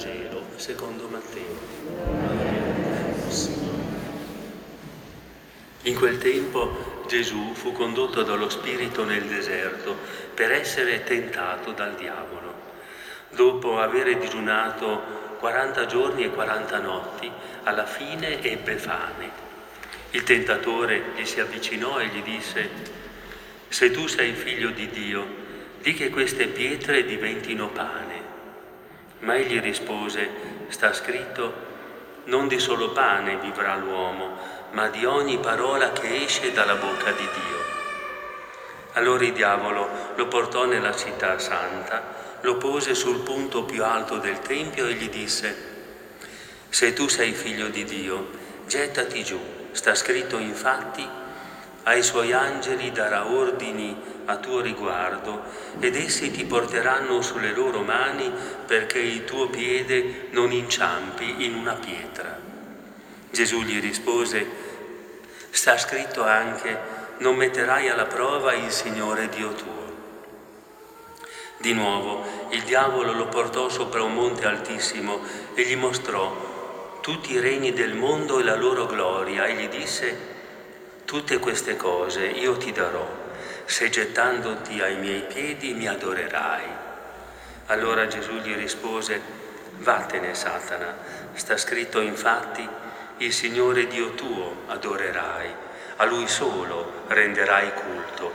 Vangelo secondo Matteo. In quel tempo Gesù fu condotto dallo Spirito nel deserto per essere tentato dal diavolo. Dopo aver digiunato 40 giorni e 40 notti, alla fine ebbe fame. Il tentatore gli si avvicinò e gli disse, se tu sei figlio di Dio, di che queste pietre diventino pane. Ma egli rispose, sta scritto, non di solo pane vivrà l'uomo, ma di ogni parola che esce dalla bocca di Dio. Allora il diavolo lo portò nella città santa, lo pose sul punto più alto del Tempio e gli disse, se tu sei figlio di Dio, gettati giù, sta scritto infatti, ai suoi angeli darà ordini a tuo riguardo ed essi ti porteranno sulle loro mani perché il tuo piede non inciampi in una pietra. Gesù gli rispose, sta scritto anche, non metterai alla prova il Signore Dio tuo. Di nuovo il diavolo lo portò sopra un monte altissimo e gli mostrò tutti i regni del mondo e la loro gloria e gli disse, tutte queste cose io ti darò, se gettandoti ai miei piedi mi adorerai. Allora Gesù gli rispose, vattene Satana, sta scritto infatti, il Signore Dio tuo adorerai, a Lui solo renderai culto.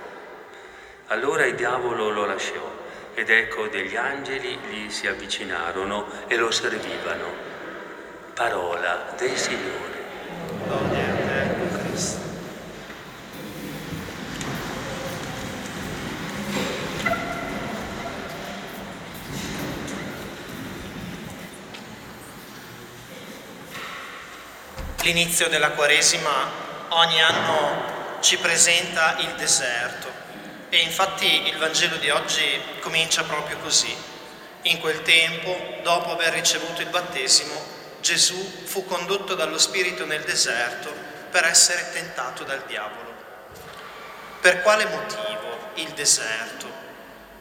Allora il diavolo lo lasciò ed ecco degli angeli gli si avvicinarono e lo servivano. Parola del Signore. Gloria a te, Cristo. L'inizio della Quaresima ogni anno ci presenta il deserto e infatti il Vangelo di oggi comincia proprio così. In quel tempo, dopo aver ricevuto il battesimo, Gesù fu condotto dallo Spirito nel deserto per essere tentato dal diavolo. Per quale motivo il deserto?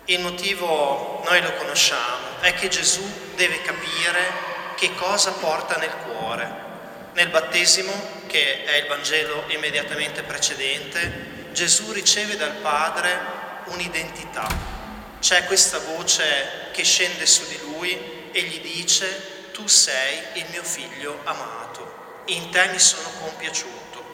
Il motivo noi lo conosciamo, è che Gesù deve capire che cosa porta nel cuore. Nel battesimo, che è il Vangelo immediatamente precedente, Gesù riceve dal Padre un'identità. C'è questa voce che scende su di lui e gli dice, tu sei il mio figlio amato, in te mi sono compiaciuto.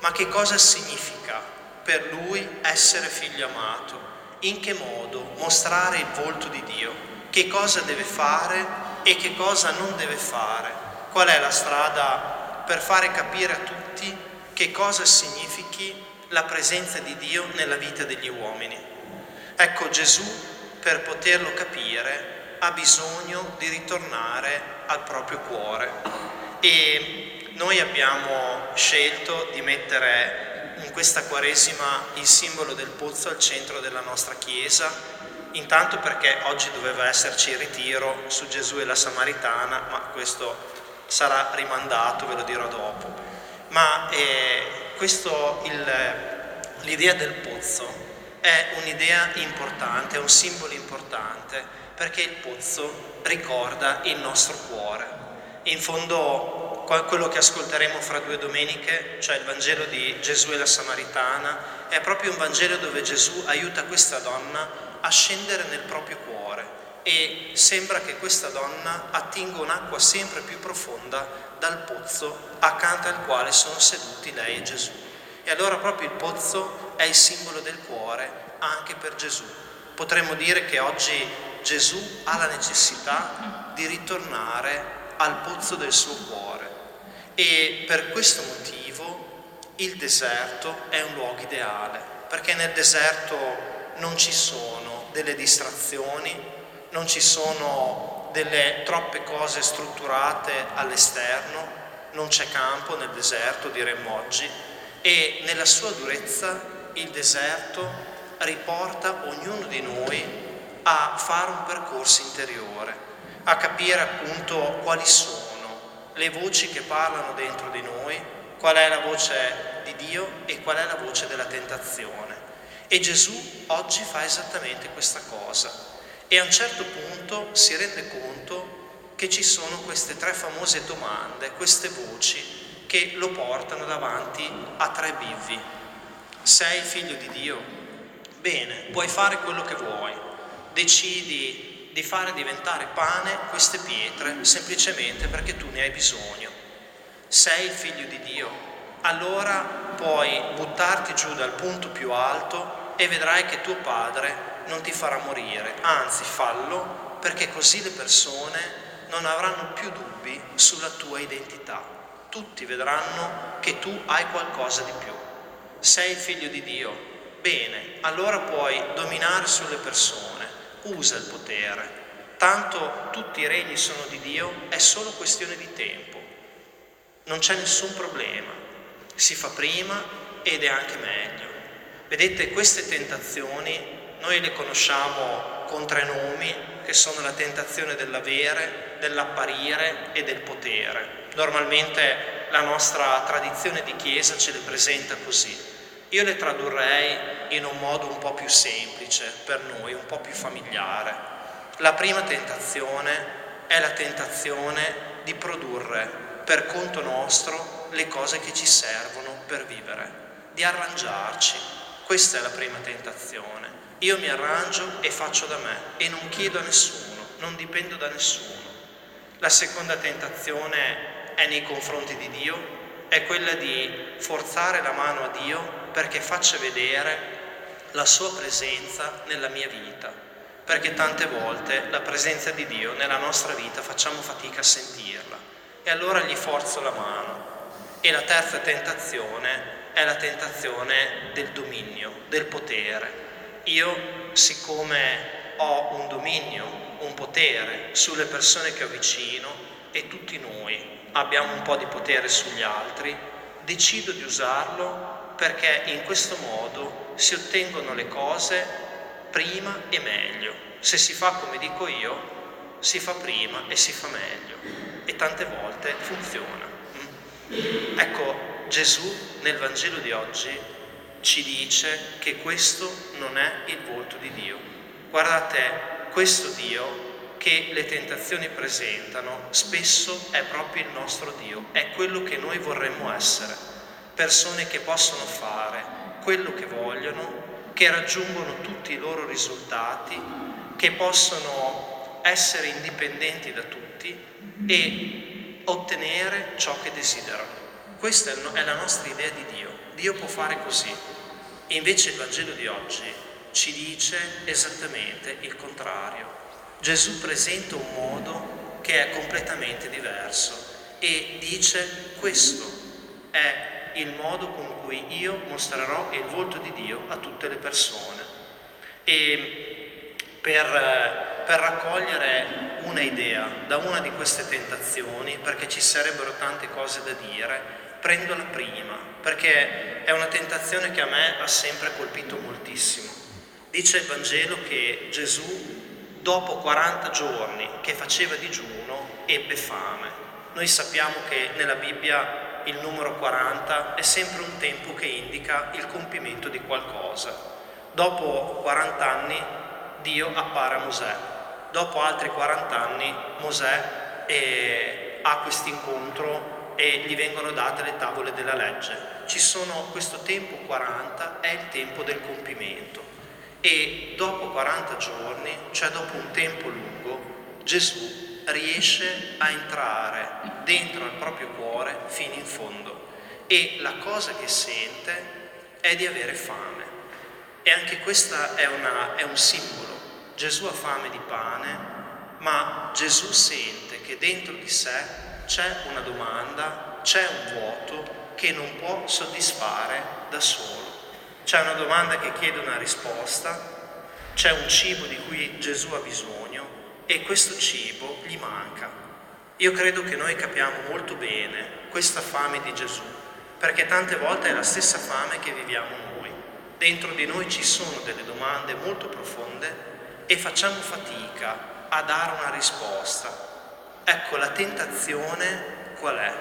Ma che cosa significa per lui essere figlio amato? In che modo mostrare il volto di Dio? Che cosa deve fare e che cosa non deve fare? Qual è la strada per fare capire a tutti che cosa significhi la presenza di Dio nella vita degli uomini. Ecco Gesù, per poterlo capire, ha bisogno di ritornare al proprio cuore e noi abbiamo scelto di mettere in questa Quaresima il simbolo del pozzo al centro della nostra Chiesa, intanto perché oggi doveva esserci il ritiro su Gesù e la Samaritana, ma questo sarà rimandato, ve lo dirò dopo. Ma eh, questo, il, l'idea del pozzo è un'idea importante, è un simbolo importante, perché il pozzo ricorda il nostro cuore. In fondo quello che ascolteremo fra due domeniche, cioè il Vangelo di Gesù e la Samaritana, è proprio un Vangelo dove Gesù aiuta questa donna a scendere nel proprio cuore e sembra che questa donna attinga un'acqua sempre più profonda dal pozzo accanto al quale sono seduti lei e Gesù. E allora proprio il pozzo è il simbolo del cuore anche per Gesù. Potremmo dire che oggi Gesù ha la necessità di ritornare al pozzo del suo cuore e per questo motivo il deserto è un luogo ideale, perché nel deserto non ci sono delle distrazioni, non ci sono delle troppe cose strutturate all'esterno, non c'è campo nel deserto, diremmo oggi, e nella sua durezza il deserto riporta ognuno di noi a fare un percorso interiore, a capire appunto quali sono le voci che parlano dentro di noi, qual è la voce di Dio e qual è la voce della tentazione. E Gesù oggi fa esattamente questa cosa e a un certo punto si rende conto che ci sono queste tre famose domande, queste voci che lo portano davanti a tre bivvi. Sei figlio di Dio? Bene, puoi fare quello che vuoi. Decidi di fare diventare pane queste pietre semplicemente perché tu ne hai bisogno. Sei figlio di Dio? Allora puoi buttarti giù dal punto più alto e vedrai che tuo padre non ti farà morire, anzi fallo perché così le persone non avranno più dubbi sulla tua identità. Tutti vedranno che tu hai qualcosa di più. Sei il figlio di Dio. Bene, allora puoi dominare sulle persone. Usa il potere. Tanto tutti i regni sono di Dio, è solo questione di tempo. Non c'è nessun problema. Si fa prima ed è anche meglio. Vedete, queste tentazioni noi le conosciamo con tre nomi che sono la tentazione dell'avere, dell'apparire e del potere. Normalmente la nostra tradizione di Chiesa ce le presenta così. Io le tradurrei in un modo un po' più semplice per noi, un po' più familiare. La prima tentazione è la tentazione di produrre per conto nostro le cose che ci servono per vivere, di arrangiarci. Questa è la prima tentazione. Io mi arrangio e faccio da me e non chiedo a nessuno, non dipendo da nessuno. La seconda tentazione è nei confronti di Dio, è quella di forzare la mano a Dio perché faccia vedere la sua presenza nella mia vita, perché tante volte la presenza di Dio nella nostra vita facciamo fatica a sentirla e allora gli forzo la mano. E la terza tentazione è la tentazione del dominio, del potere io, siccome ho un dominio, un potere sulle persone che ho vicino e tutti noi abbiamo un po' di potere sugli altri, decido di usarlo perché in questo modo si ottengono le cose prima e meglio. Se si fa come dico io, si fa prima e si fa meglio e tante volte funziona. Mm? Ecco, Gesù nel Vangelo di oggi ci dice che questo non è il volto di Dio. Guardate, questo Dio che le tentazioni presentano spesso è proprio il nostro Dio, è quello che noi vorremmo essere, persone che possono fare quello che vogliono, che raggiungono tutti i loro risultati, che possono essere indipendenti da tutti e ottenere ciò che desiderano. Questa è la nostra idea di Dio. Dio può fare così. E invece il Vangelo di oggi ci dice esattamente il contrario. Gesù presenta un modo che è completamente diverso e dice questo è il modo con cui io mostrerò il volto di Dio a tutte le persone. E per, per raccogliere una idea da una di queste tentazioni, perché ci sarebbero tante cose da dire, prendo la prima, perché è una tentazione che a me ha sempre colpito moltissimo. Dice il Vangelo che Gesù, dopo 40 giorni che faceva digiuno, ebbe fame. Noi sappiamo che nella Bibbia il numero 40 è sempre un tempo che indica il compimento di qualcosa. Dopo 40 anni Dio appare a Mosè. Dopo altri 40 anni Mosè eh, ha questo incontro e gli vengono date le tavole della legge. Ci sono questo tempo 40 è il tempo del compimento e dopo 40 giorni, cioè dopo un tempo lungo, Gesù riesce a entrare dentro al proprio cuore fino in fondo e la cosa che sente è di avere fame. E anche questo è, è un simbolo. Gesù ha fame di pane, ma Gesù sente che dentro di sé c'è una domanda, c'è un vuoto che non può soddisfare da solo. C'è una domanda che chiede una risposta, c'è un cibo di cui Gesù ha bisogno e questo cibo gli manca. Io credo che noi capiamo molto bene questa fame di Gesù, perché tante volte è la stessa fame che viviamo noi. Dentro di noi ci sono delle domande molto profonde e facciamo fatica a dare una risposta Ecco, la tentazione qual è?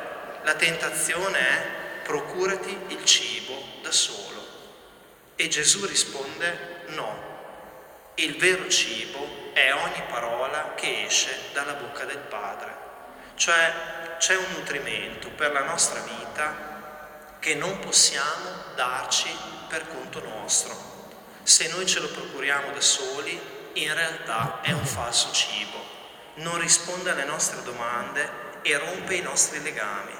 La tentazione è procurati il cibo da solo. E Gesù risponde no, il vero cibo è ogni parola che esce dalla bocca del Padre. Cioè c'è un nutrimento per la nostra vita che non possiamo darci per conto nostro. Se noi ce lo procuriamo da soli, in realtà è un falso cibo, non risponde alle nostre domande e rompe i nostri legami.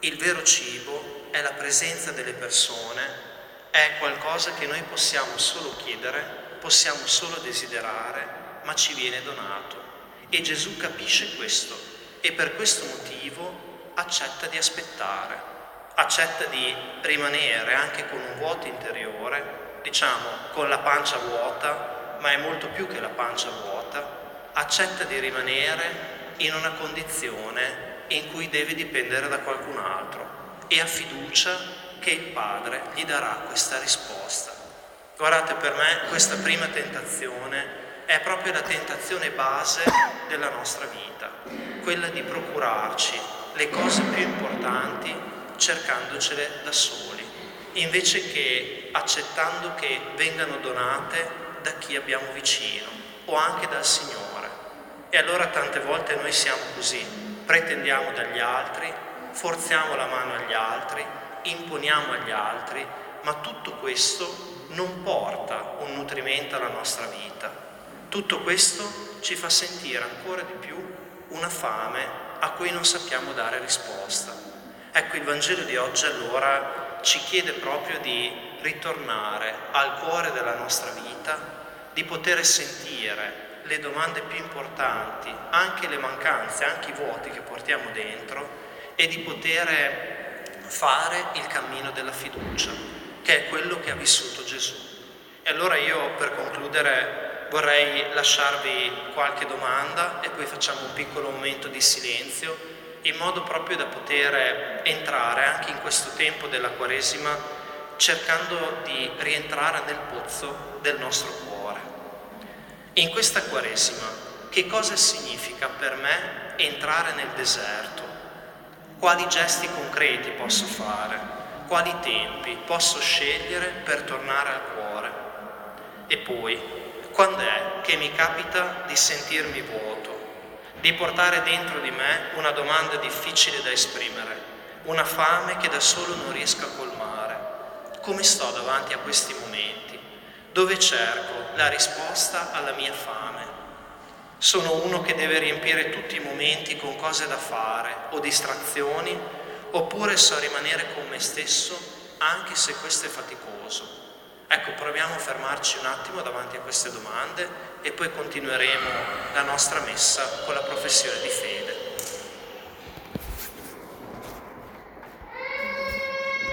Il vero cibo è la presenza delle persone, è qualcosa che noi possiamo solo chiedere, possiamo solo desiderare, ma ci viene donato. E Gesù capisce questo e per questo motivo accetta di aspettare accetta di rimanere anche con un vuoto interiore, diciamo con la pancia vuota, ma è molto più che la pancia vuota, accetta di rimanere in una condizione in cui deve dipendere da qualcun altro e ha fiducia che il Padre gli darà questa risposta. Guardate, per me questa prima tentazione è proprio la tentazione base della nostra vita, quella di procurarci le cose più importanti cercandocele da soli, invece che accettando che vengano donate da chi abbiamo vicino o anche dal Signore. E allora tante volte noi siamo così, pretendiamo dagli altri, forziamo la mano agli altri, imponiamo agli altri, ma tutto questo non porta un nutrimento alla nostra vita. Tutto questo ci fa sentire ancora di più una fame a cui non sappiamo dare risposta. Ecco, il Vangelo di oggi allora ci chiede proprio di ritornare al cuore della nostra vita, di poter sentire le domande più importanti, anche le mancanze, anche i vuoti che portiamo dentro e di poter fare il cammino della fiducia, che è quello che ha vissuto Gesù. E allora io per concludere vorrei lasciarvi qualche domanda e poi facciamo un piccolo momento di silenzio in modo proprio da poter entrare anche in questo tempo della Quaresima cercando di rientrare nel pozzo del nostro cuore. In questa Quaresima, che cosa significa per me entrare nel deserto? Quali gesti concreti posso fare? Quali tempi posso scegliere per tornare al cuore? E poi, quando è che mi capita di sentirmi vuoto? di portare dentro di me una domanda difficile da esprimere, una fame che da solo non riesco a colmare. Come sto davanti a questi momenti? Dove cerco la risposta alla mia fame? Sono uno che deve riempire tutti i momenti con cose da fare o distrazioni, oppure so rimanere con me stesso anche se questo è faticoso. Ecco, proviamo a fermarci un attimo davanti a queste domande e poi continueremo la nostra messa con la professione di fede.